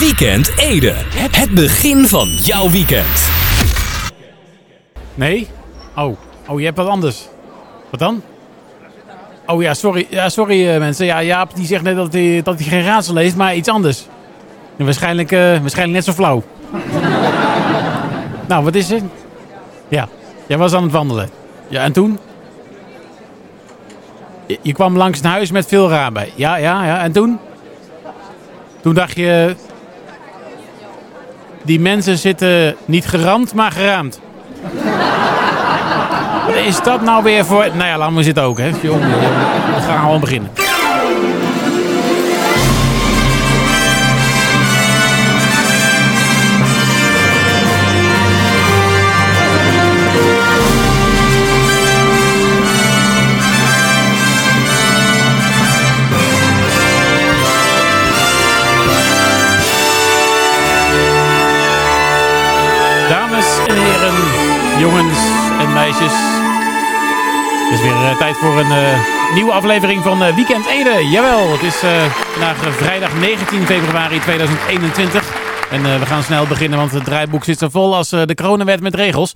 Weekend Ede. Het begin van jouw weekend. Nee? Oh, oh je hebt wat anders. Wat dan? Oh ja, sorry, ja, sorry eh, mensen. Ja, Jaap die zegt net dat hij, dat hij geen raadsel leest, maar iets anders. Waarschijnlijk, eh, waarschijnlijk net zo flauw. nou, wat is er? Ja, jij was aan het wandelen. Ja, en toen? Je, kwam langs een huis met veel bij. Ja, ja, ja. En toen? Toen dacht je... Die mensen zitten niet geramd, maar geraamd. Is dat nou weer voor... Nou ja, laten we zitten ook, hè. Jongen. we gaan gewoon beginnen. Jongens en meisjes. Het is weer eh, tijd voor een eh, nieuwe aflevering van eh, Weekend Ede. Jawel, het is eh, vandaag vrijdag 19 februari 2021. En we gaan snel beginnen, want het draaiboek zit zo vol als de coronawet met regels.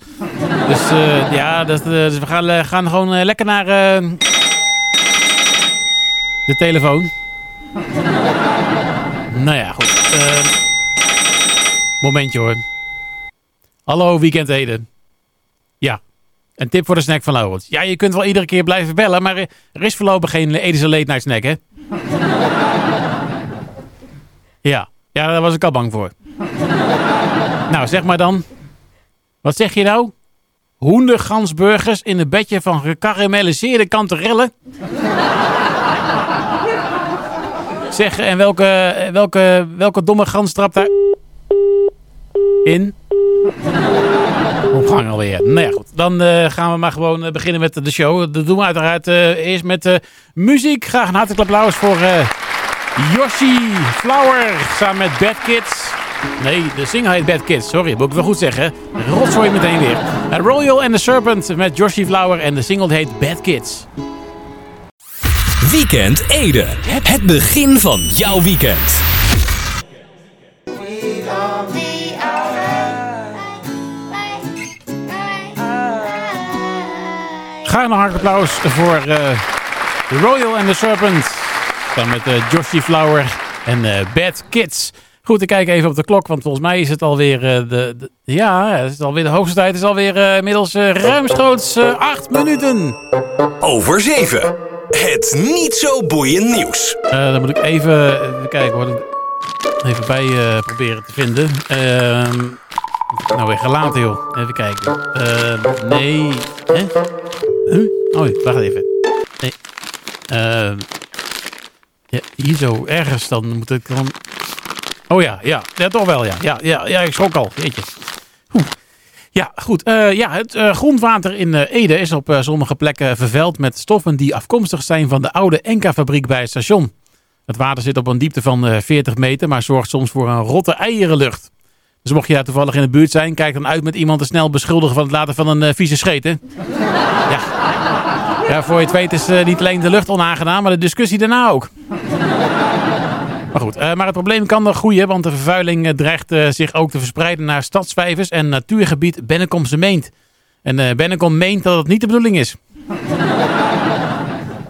Dus ja, dat, dus we gaan, gaan gewoon lekker naar de telefoon. nou ja, goed. Momentje hoor. Hallo, Weekend Eden. Ja, een tip voor de snack van Laurens. Ja, je kunt wel iedere keer blijven bellen, maar er is voorlopig geen Edische late night snack, hè? ja. ja, daar was ik al bang voor. nou, zeg maar dan. Wat zeg je nou? Hoendergansburgers in een bedje van gekarameliseerde kanterellen? zeg, en welke, welke, welke domme gans trapt daar in? Opgang alweer. Nou ja, goed. Dan eh, gaan we maar gewoon eh, beginnen met de show. Dat doen we uiteraard eh, eerst met muziek. Graag een hartelijk applaus voor Yoshi Flower samen met Bad Kids. Nee, de single heet Bad Kids. Sorry, moet ik wel goed zeggen. Rotzooi meteen weer. Royal and the Serpent met Yoshi Flower en de single heet Bad Kids. Weekend Ede. Het begin van jouw weekend. Graag een hartelijk applaus voor eh, Royal and the Serpent. Dan met Joshi Flower en eh, Bad Kids. Goed, ik kijk even op de klok, want volgens mij is het alweer de, de... Ja, het is alweer de hoogste tijd. Het is alweer eh, inmiddels uh, ruimschoots acht minuten. Over 7. Het niet zo boeiend nieuws. Dan moet ik even, even kijken hoor. Even bij proberen te vinden. Ehm, nou weer gelaten joh. Even kijken. Eh, nee. Hè? Oh, wacht even. Nee. Ehm, ja, hier zo ergens dan moet ik dan... Oh ja, ja. Ja, toch wel ja. Ja, ja, ja ik schrok al. Jeetje. Ja, goed. Eh, ja, het eh, grondwater in eh, Ede is op sommige plekken vervuild met stoffen die afkomstig zijn van de oude Enka-fabriek bij het station. Het water zit op een diepte van eh, 40 meter, maar zorgt soms voor een rotte eierenlucht. Dus mocht je daar toevallig in de buurt zijn, kijk dan uit met iemand te snel beschuldigen van het laten van een eh, vieze scheet. Ja. ja, voor je het weet is eh, niet alleen de lucht onaangenaam, maar de discussie daarna ook. Maar goed, eh, maar het probleem kan nog groeien, want de vervuiling dreigt zich ook te verspreiden naar stadsvijvers en natuurgebied Bennekomse Meent. En Bennekom meent dat het niet de bedoeling is.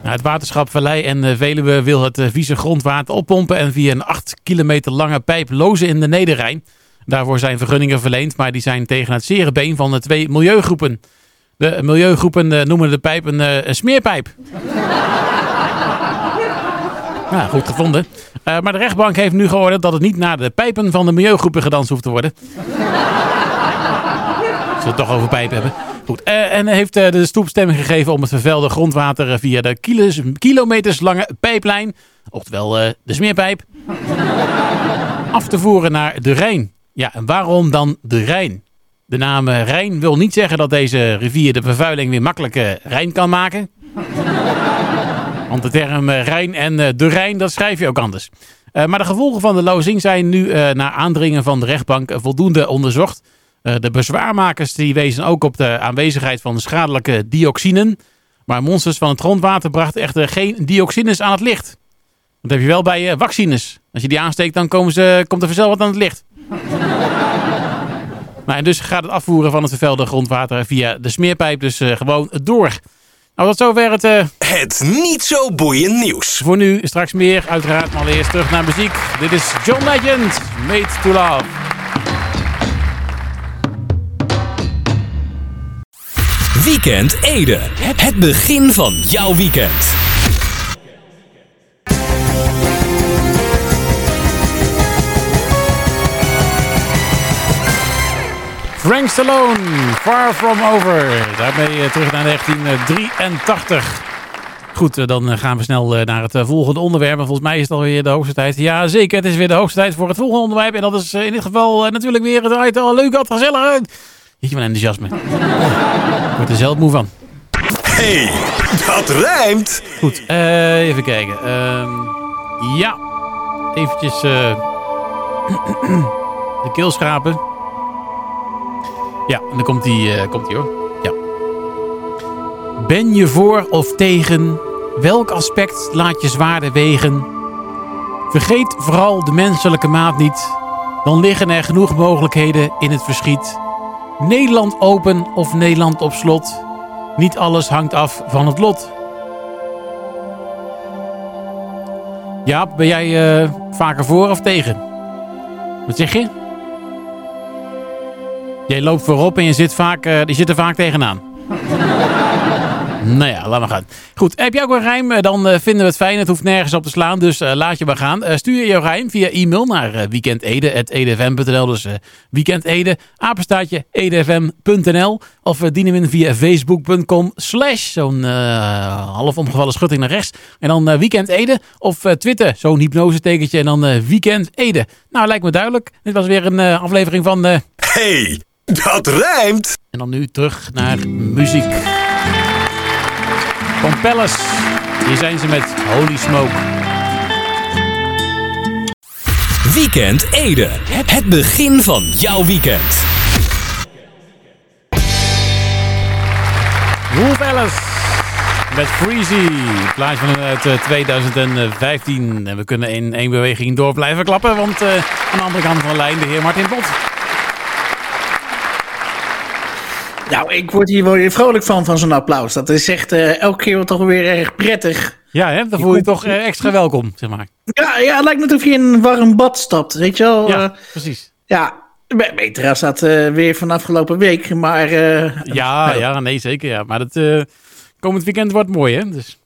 Nou, het waterschap Vallei en Veluwe wil het vieze grondwater oppompen en via een 8 kilometer lange pijp lozen in de Nederrijn. Daarvoor zijn vergunningen verleend, maar die zijn tegen het zere been van de twee milieugroepen. De milieugroepen eh, noemen de pijp een, eh, een smeerpijp. Ja, goed gevonden. Eh, maar de rechtbank heeft nu geoordeeld dat het niet naar de pijpen van de milieugroepen gedanst hoeft te worden. Als we het toch over pijpen hebben. Goed, en heeft de stoepstemming gegeven om het vervuilde grondwater via de kilos, kilometers lange pijplijn, oftewel de smeerpijp, af te voeren naar de Rijn. Ja, en waarom dan de Rijn? De naam eh, Rijn wil niet zeggen dat deze rivier de vervuiling weer makkelijk eh, rein kan maken. Want de term eh, Rijn en de Rijn, dat schrijf je ook anders. Maar de gevolgen van de lozing zijn nu na aandringen van de rechtbank voldoende onderzocht. De bezwaarmakers die wezen ook op de aanwezigheid van schadelijke dioxinen. Maar monsters van het grondwater brachten echter geen dioxines aan het licht. Dat heb je wel bij vaccines. Als je die aansteekt, dan komen ze, komt er vanzelf wat aan het licht. Nou, en dus gaat het afvoeren van het vervuilde grondwater via de smeerpijp dus eh, gewoon door. Nou, tot zover het eh, Het niet zo boeiend nieuws. voor nu. Straks meer, uiteraard. Maar eerst terug naar muziek. Dit is John Legend, Made to Love. Weekend Ede. Het begin van jouw weekend. Frank Stallone, Far From Over. Daarmee eh, terug naar 1983. Goed, eh, dan eh, gaan we snel naar het volgende onderwerp. En volgens mij is het alweer de hoogste tijd. Ja, zeker. Het is weer de hoogste tijd voor het volgende onderwerp. En dat is in dit geval natuurlijk weer het uit. Al leuk, wat gezellig. Jeetje, wat enthousiasme. Ik word er zelf moe van. Hey, dat rijmt. Goed, even kijken. Ehm, ja, eventjes de keel schrapen. Ja, en dan komt die, eh, komt die hoor. Ja. Ben je voor of tegen? Welk aspect laat je zwaarder wegen? Vergeet vooral de menselijke maat niet. Dan liggen er genoeg mogelijkheden in het verschiet. Nederland open of Nederland op slot. Niet alles hangt af van het lot. Jaap, ben jij eh, vaker voor of tegen? Wat zeg je? Jij loopt voorop en je zit, vaak, eh, je zit er vaak tegenaan. nou ja, laat maar gaan. Goed, heb jij ook een rijm? Eh, Dan eh, vinden we het fijn. Het hoeft nergens op te slaan, dus laat je maar gaan. Stuur je jouw rijm via e-mail naar weekendede.edfm.nl. Dus weekendede, apenstaatje, edfm.nl. Of dien hem in via facebook.com slash zo'n half omgevallen schutting naar rechts. En dan weekendede. Of Twitter, zo'n hypnosetekentje en dan weekendede. Nou, lijkt me duidelijk. Dit was weer een aflevering van... Hey, dat rijmt. en dan nu terug naar muziek. Van Palace. Hier zijn ze met Holy Smoke. Weekend Ede. Het begin van jouw weekend. Wolf Alice. Met Freezy. Plaatje van uit eh, 2015. En we kunnen in één beweging door blijven klappen. Want eh, aan de andere kant van de lijn de heer Martin Pot. Nou, ik word hier wel weer vrolijk van, van zo'n applaus. Dat is echt eh, elke keer wel toch weer erg prettig. Ja, hè? dan voel je je toch eh, extra welkom, zeg maar. Ja, ja, het lijkt net of je in een warm bad stapt, weet je wel. Ja, Ja, precies. ja be- beter als dat eh, weer van afgelopen week. Maar eh, Ja, ja, nee, zeker. Ja. Maar eh, komend weekend wordt mooi, hè? Dus,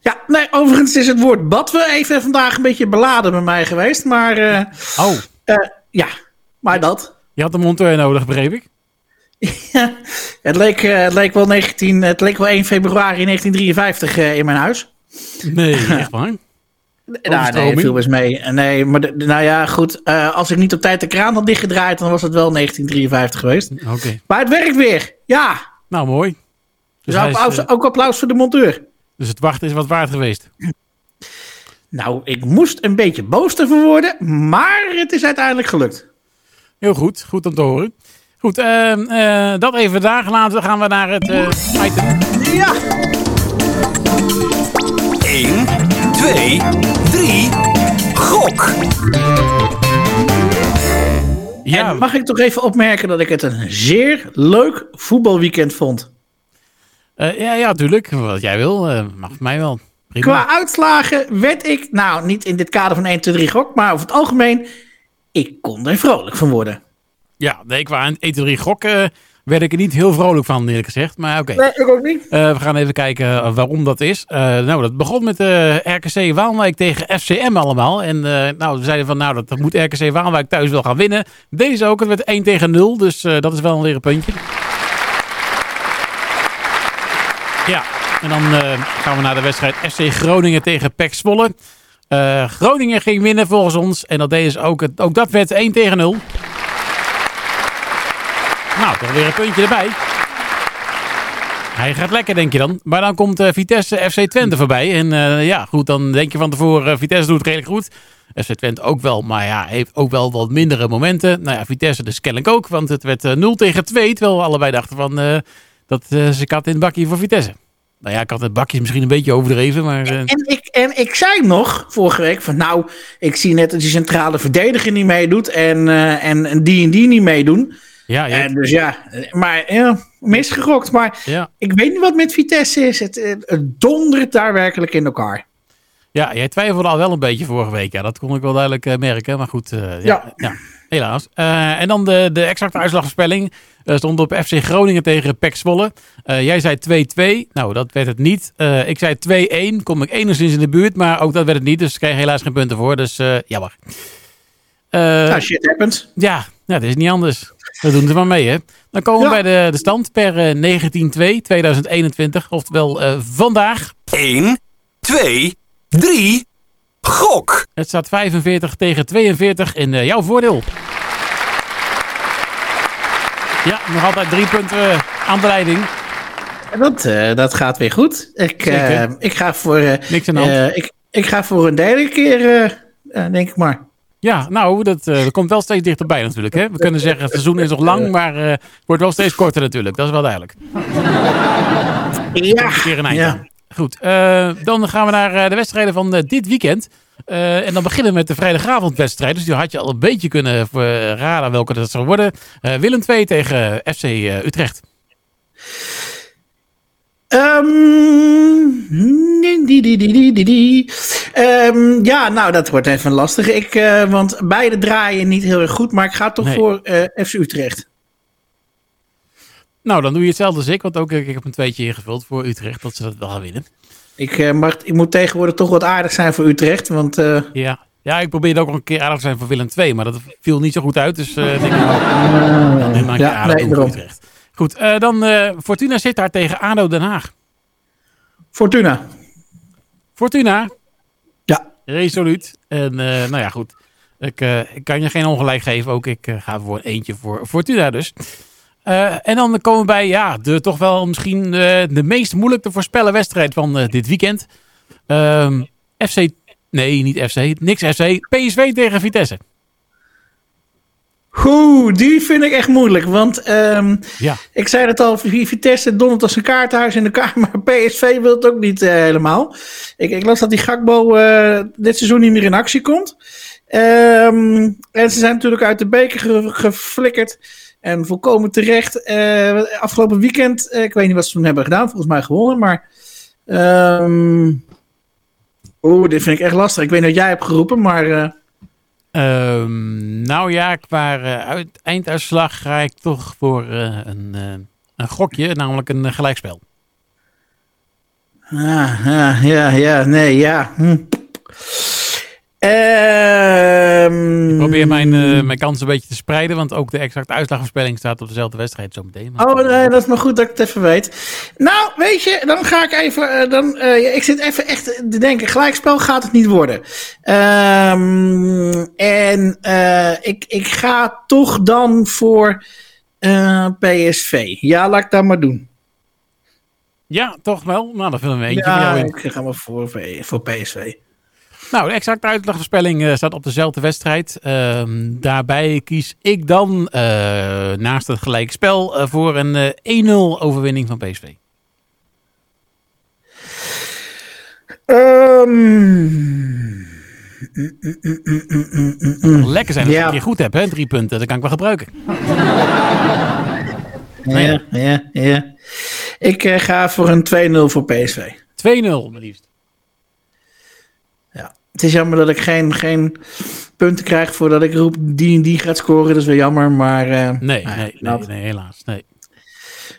ja, nee, overigens is het woord bad wel even vandaag een beetje beladen bij mij geweest. Maar eh, oh, eh, ja, maar dat. je had een monteur nodig, begreep ik? Ja, het, leek, eh, het, leek wel 19, het leek wel 1 februari 1953 eh, in mijn huis. Nee, echt waar. Nou, nee, viel best mee. Nee, maar de- nou ja, goed. eh, als ik niet op tijd de kraan had dichtgedraaid, dan was het wel 1953 geweest. Oké. Maar het werkt weer. Ja. Nou, mooi. Dus, Dus is, applaus, ook applaus voor de monteur. dus het wachten is wat waard geweest. Nou, ik moest een beetje boos ervoor worden, maar het is uiteindelijk gelukt. Heel goed, goed om te horen. Goed, ehm, eh, dat even daar gelaten. gaan we naar het eh, item. Ja. 1, 2, 3. Gok. Ja, En mag ik toch even opmerken dat ik het een zeer leuk voetbalweekend vond. eh, ja, ja, tuurlijk. Wat jij wil, eh, mag voor mij wel. Prima. Qua uitslagen werd ik, nou niet in dit kader van 1, 2, 3 gok, maar over het algemeen, ik kon er vrolijk van worden. Ja, nee, qua een 1, 2, 3 gok eh, werd ik er niet heel vrolijk van, eerlijk gezegd. Maar oké. Nee, ik ook niet. Eh, we gaan even kijken eh, waarom dat is. Nou, dat begon met eh, RKC Waalwijk tegen FCM allemaal. En nou, we zeiden van, nou, dat, moet RKC Waalwijk thuis wel gaan winnen. Deze ook, het werd 1 tegen 0. Dus dat is wel weer een puntje. Ja, en dan gaan we naar de wedstrijd FC Groningen tegen PEC Zwolle. Groningen ging winnen volgens ons. En dat deden ze ook. Het- Ook dat werd 1 tegen 0. Nou, toch weer een puntje erbij. Hij gaat lekker, denk je dan. Maar dan komt eh, Vitesse FC Twente voorbij. En eh, ja, goed, dan denk je van tevoren, eh, Vitesse doet het redelijk goed. FC Twente ook wel, maar ja, heeft ook wel wat mindere momenten. Nou ja, Vitesse dus kennelijk ook, want het werd eh, 0 tegen 2. Terwijl we allebei dachten van, dat een kat in het bakje voor Vitesse. Nou ja, ik had het bakjes misschien een beetje overdreven, maar... eh, En ik, en ik zei nog vorige week van nou, ik zie net dat die centrale verdediger niet meedoet en, en, en die en die niet meedoen. Ja, ja, En dus ja, eh, maar ja, misgerokt. Maar ja. ik weet niet wat met Vitesse is. Het, het, het dondert daar werkelijk in elkaar. ja, jij twijfelde al wel een beetje vorige week. Ja, dat kon ik wel duidelijk eh, merken, maar goed. eh, ja, Ja. helaas. Eh, en dan de, de exacte uitslagvoorspelling eh, stond op FC Groningen tegen PEC Zwolle. Eh, jij zei 2-2. Nou, dat werd het niet. Eh, ik zei 2-1. Kom ik enigszins in de buurt, maar ook dat werd het niet. Dus ik kreeg helaas geen punten voor. Dus eh, jammer. Eh, Nou, shit happens. Ja, ja, dat is niet anders. We doen er maar mee, hè. Dan komen we Ja. bij de, de stand per eh, 19-2-2021. Oftewel eh, vandaag. 1, 2, 3, gok! Het staat 45 tegen 42 in eh, jouw voordeel. Ja, nog altijd drie punten eh, aan de leiding. Dat, eh, dat gaat weer goed. Ik, eh, ik, ga voor, eh, Niks aan de hand. eh, ik, ik ga voor een derde keer, eh, eh, denk ik maar. Ja, nou, dat, eh, dat komt wel steeds dichterbij natuurlijk. Hè? We kunnen zeggen, het seizoen is nog lang, maar eh, het wordt wel steeds korter natuurlijk. Dat is wel duidelijk. Ja, Een keer een eind ja. aan. Goed, eh, dan gaan we naar de wedstrijden van dit weekend. En dan beginnen we met de vrijdagavondwedstrijd. Dus die had je al een beetje kunnen raden welke dat zou worden. Willem 2 tegen FC Utrecht. Ehm, die, die, die. Ehm, ja, nou, dat wordt even lastig. Ik, eh, want beide draaien niet heel erg goed, maar ik ga toch Nee. voor eh, FC Utrecht. Nou, dan doe je hetzelfde als ik. Want ook eh, ik heb een tweetje ingevuld voor Utrecht. Dat ze dat wel gaan winnen. Ik, mag, ik moet tegenwoordig toch wat aardig zijn voor Utrecht, want Ja. Ja, ik probeerde ook al een keer aardig te zijn voor Willem 2. Maar dat viel niet zo goed uit. Dus denk ik, maak je ja, aardig nee, voor. Utrecht. Goed, eh, dan eh, Fortuna zit daar tegen ADO Den Haag. Fortuna. Fortuna, Ja. resoluut. En eh, nou ja, goed. Ik, ik kan je geen ongelijk geven. Ook ik ga voor een eentje voor Fortuna dus. En dan komen we bij ja, de toch wel misschien de meest moeilijk te voorspellen wedstrijd van dit weekend. Ehm, FC, nee niet FC, niks FC. PSV tegen Vitesse. Oeh, die vind ik echt moeilijk. Want ehm, Ja, ik zei het al, Vitesse dondert als een kaarthuis in de kamer. Maar PSV wil het ook niet eh, helemaal. Ik, ik las dat die Gakbo eh, dit seizoen niet meer in actie komt. Ehm, en ze zijn natuurlijk uit de beker ge- geflikkerd. En volkomen terecht. Eh, afgelopen weekend, ik weet niet wat ze toen hebben gedaan. Volgens mij gewonnen, maar... ehm, Oeh, dit vind ik echt lastig. Ik weet niet wat jij hebt geroepen, maar... eh, Ehm, nou ja, qua eh, uit, einduitslag ga ik toch voor eh, een, eh, een gokje, namelijk een gelijkspel. Ah, ja, ja, ja, nee, ja. Hm. Ehm, Ik probeer mijn, eh, mijn kans een beetje te spreiden, want ook de exacte uitslagvoorspelling staat op dezelfde wedstrijd zometeen. Maar- Oh, nee, dat is maar goed dat ik het even weet. Nou, weet je, dan ga ik even. eh, dan, eh, ik zit even echt te denken: gelijkspel gaat het niet worden. Ehm, en ik, ik ga toch dan voor PSV. Ja, laat ik dat maar doen. Ja, toch wel. Nou, dan vullen we eentje voor Ja, jou in. ik ga maar voor, voor PSV. Nou, de exacte uitslagvoorspelling eh, staat op dezelfde wedstrijd. Ehm, daarbij kies ik dan eh, naast het gelijkspel eh, voor een eh, 1-0 overwinning van PSV. Ehm, Lekker zijn als je Ja. een keer goed hebt, hè? Drie punten, dat kan ik wel gebruiken. ja, ja, ja. Ik ga voor een 2-0 voor PSV. 2-0, maar liefst. Ja. Het is jammer dat ik geen, geen punten krijg voordat ik roep die en die gaat scoren. Dat is wel jammer, maar... eh, Nee, nou ja, nee, nee, nee, helaas. Nee.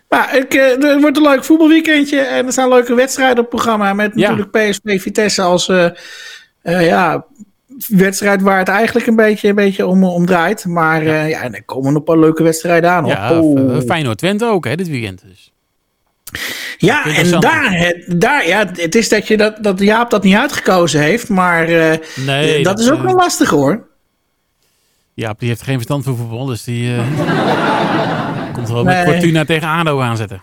Maar ik, eh, het wordt een leuk voetbalweekendje en er staan leuke wedstrijden op het programma. Met Ja. natuurlijk PSV Vitesse als eh, ja, wedstrijd waar het eigenlijk een beetje, een beetje om, om draait. Maar ja, en er komen nog een paar leuke wedstrijden aan. Ja, Oh. Feyenoord Twente ook, hè, dit weekend. Dus. Ja en daar, het, daar, ja, het is dat, je dat, dat Jaap dat niet uitgekozen heeft. Maar eh, Nee, dat, is ook eh, wel lastig hoor. Ja, die heeft geen verstand van voetbal, dus die eh, komt gewoon Nee. met Fortuna tegen ADO aanzetten.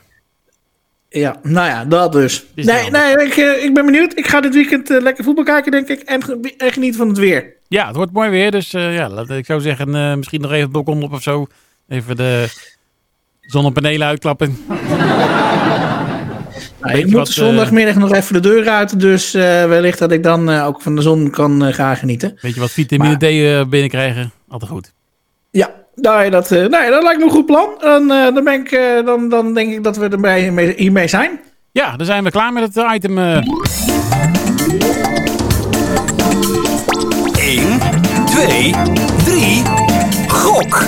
Ja, nou ja, dat dus. Is Nee, nee ik, eh, ik ben benieuwd. Ik ga dit weekend eh, lekker voetbal kijken, denk ik. En, en genieten van het weer. Ja, het wordt mooi weer, dus eh, ja, laat, ik zou zeggen, eh, misschien nog even het balkon op of zo. Even de zonnepanelen uitklappen. Nou, ik moet wat, zondagmiddag nog even de deur uit, dus eh, wellicht dat ik dan eh, ook van de zon kan eh, gaan genieten. Weet je wat vitamine Maar- D eh, binnenkrijgen? Altijd goed. Ja, nou, ja, dat, eh, nou ja, dat lijkt me een goed plan. Dan, eh, dan, ben ik, eh, dan, dan denk ik dat we erbij hiermee, hiermee zijn. Ja, dan zijn we klaar met het eh, item. eh. 1, 2, 3. Gok.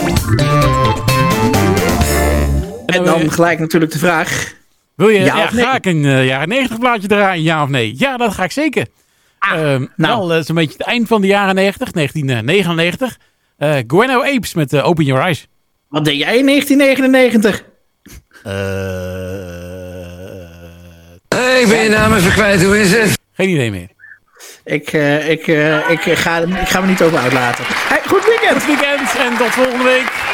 En dan gelijk natuurlijk de vraag. Wil je, Ja ja, of nee? ga ik een eh, jaren 90 plaatje draaien, ja of nee? Ja, dat ga ik zeker. Ehm nou. Wel, eh, zo'n beetje het eind van de jaren 90, 1999. Eh Guano Apes met eh, Open Your Eyes. Wat deed jij in 1999? Ik ben je naam even kwijt, hoe is het? Geen idee meer. Ik, eh, ik, eh, ik, ga, ik ga me niet over uitlaten. Hey, goed weekend! Weekend en tot volgende week.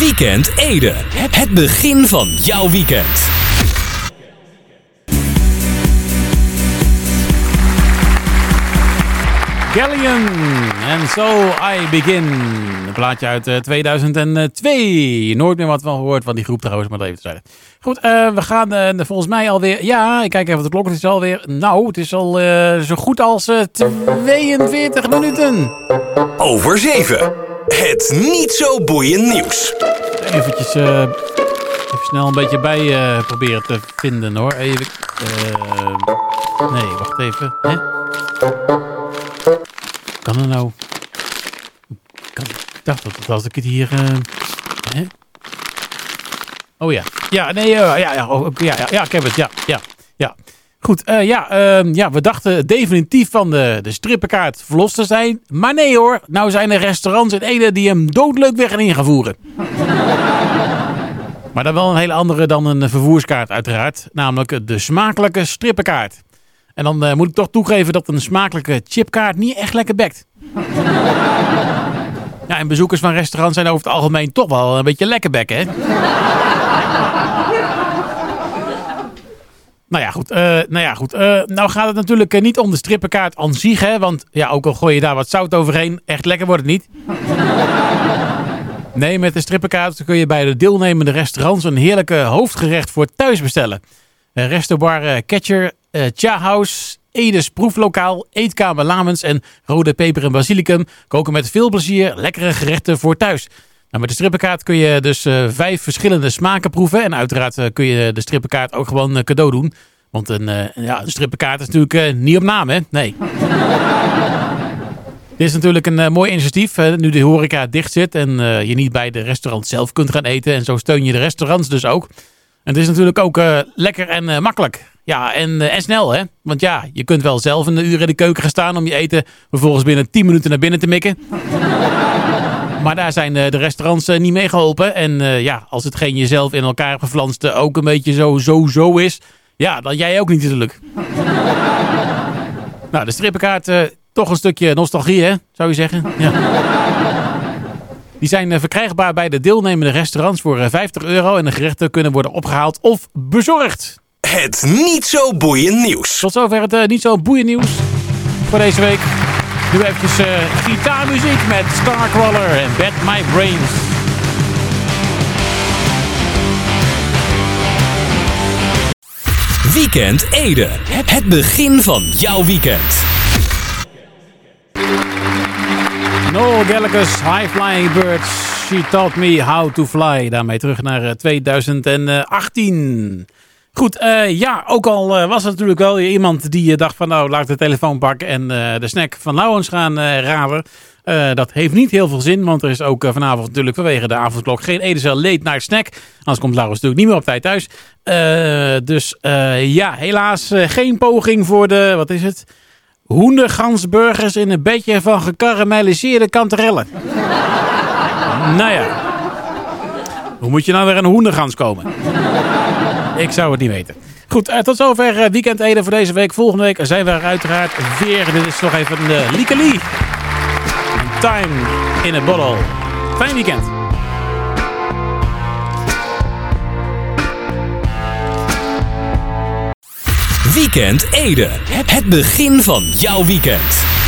Weekend Ede. Het begin van jouw weekend. Galleon. En So I Begin. Een plaatje uit eh, 2002. Nooit meer wat van gehoord van die groep trouwens, maar dat even te zeggen. Goed, eh, we gaan eh, volgens mij alweer... Ja, ik kijk even op de klok. Het is alweer... Nou, het is al eh, zo goed als eh, 42 minuten. Over 7. Het niet zo boeiend nieuws. Eventjes... eh, even snel een beetje bij eh, proberen te vinden hoor. Even... eh, nee, wacht even. Hè? Kan er nou... Ik dacht dat als ik het hier... hè? Oh ja. Ja, nee, eh, ja, ja, oh, ja, ja, ja, ik heb het. Ja, ja, ja. Goed, eh, ja, ehm, ja, we dachten definitief van de, de strippenkaart verlost te zijn. Maar nee hoor, nou zijn er restaurants in Ede die hem doodleuk weg en in gaan voeren. maar dan wel een hele andere dan een vervoerskaart uiteraard. Namelijk de smakelijke strippenkaart. En dan eh, moet ik toch toegeven dat een smakelijke chipkaart niet echt lekker bekt. Ja, en bezoekers van restaurants zijn over het algemeen toch wel een beetje lekker bekken, hè? Nou ja, goed. eh, nou, ja, goed. eh, nou gaat het natuurlijk eh, niet om de strippenkaart aan zich, hè? Want ja, ook al gooi je daar wat zout overheen, echt lekker wordt het niet. Nee, met de strippenkaart kun je bij de deelnemende restaurants een heerlijke hoofdgerecht voor thuis bestellen. Eh, Catcher, eh Cha House, Edes Proeflokaal, Eetkamer Lamens en Rode Peper en Basilicum koken met veel plezier lekkere gerechten voor thuis. Nou, met de strippenkaart kun je dus eh, vijf verschillende smaken proeven. En uiteraard eh, kun je de strippenkaart ook gewoon eh, cadeau doen. Want een, ja, een strippenkaart is natuurlijk niet op naam, hè? Nee. Dit is natuurlijk een mooi initiatief. nu de horeca dicht zit en je niet bij de restaurant zelf kunt gaan eten. En zo steun je de restaurants dus ook. En het is natuurlijk ook lekker en makkelijk. Ja, en, en snel, hè? Want ja, je kunt wel zelf een uur in de keuken gaan staan om je eten vervolgens binnen 10 minuten naar binnen te mikken. Maar daar zijn eh, de restaurants eh, niet mee geholpen. En eh, ja, als hetgeen je zelf in elkaar geflanst ook een beetje zo, zo, zo is. Ja, dan jij ook niet natuurlijk. nou, de strippenkaart, eh, toch een stukje nostalgie, hè? Zou je zeggen? Ja. Die zijn eh, verkrijgbaar bij de deelnemende restaurants voor eh, 50 euro. En de gerechten kunnen worden opgehaald of bezorgd. Het niet zo boeiend nieuws. Tot zover het niet zo boeiend nieuws voor deze week. Nu eventjes eh, gitaarmuziek met Starcrawler en Bad My Brains. Weekend Ede. Het begin van jouw weekend. Noel Gallagher's High Flying Birds. She taught me how to fly. Daarmee terug naar eh, 2018. Goed, eh, ja, ook al eh, was er natuurlijk wel iemand die eh, dacht van nou laat ik de telefoon pakken en de snack van Lauwens gaan raden. Dat heeft niet heel veel zin, want er is ook vanavond natuurlijk vanwege de avondklok geen Edesel late night snack. Anders komt Lauwens natuurlijk niet meer op tijd thuis. Dus ja, helaas geen poging voor de, wat is het? Hoendergansburgers in een bedje van gekarameliseerde kanterellen. nou ja. Hoe moet je nou weer een hoendergans komen? Ik zou het niet weten. Goed, eh, tot zover eh, Weekend Ede voor deze week. Volgende week zijn we er uiteraard weer. Dit is nog even een uh, Liekeli. Time in a bottle. Fijn weekend. Weekend Ede. Het begin van jouw weekend.